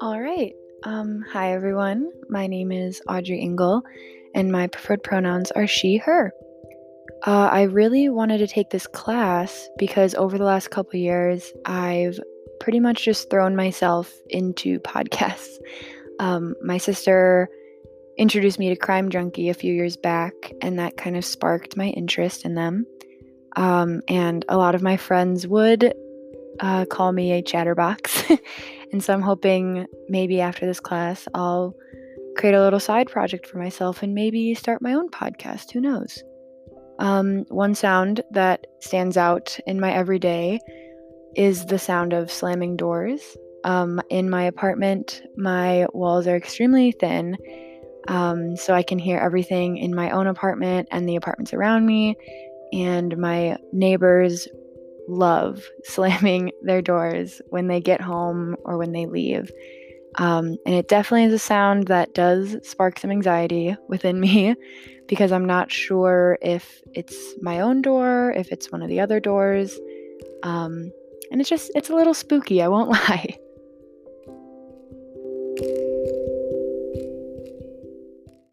All right. Um, hi, everyone. My name is Audrey Engel, and my preferred pronouns are she, her. Uh, I really wanted to take this class because over the last couple years, I've pretty much just thrown myself into podcasts. Um, my sister introduced me to Crime Junkie a few years back, and that kind of sparked my interest in them. Um, and a lot of my friends would uh, call me a chatterbox. and so I'm hoping maybe after this class, I'll create a little side project for myself and maybe start my own podcast. Who knows? Um, one sound that stands out in my everyday is the sound of slamming doors. Um, in my apartment, my walls are extremely thin, um, so I can hear everything in my own apartment and the apartments around me. And my neighbors love slamming their doors when they get home or when they leave. Um, and it definitely is a sound that does spark some anxiety within me because I'm not sure if it's my own door, if it's one of the other doors. Um, and it's just, it's a little spooky, I won't lie.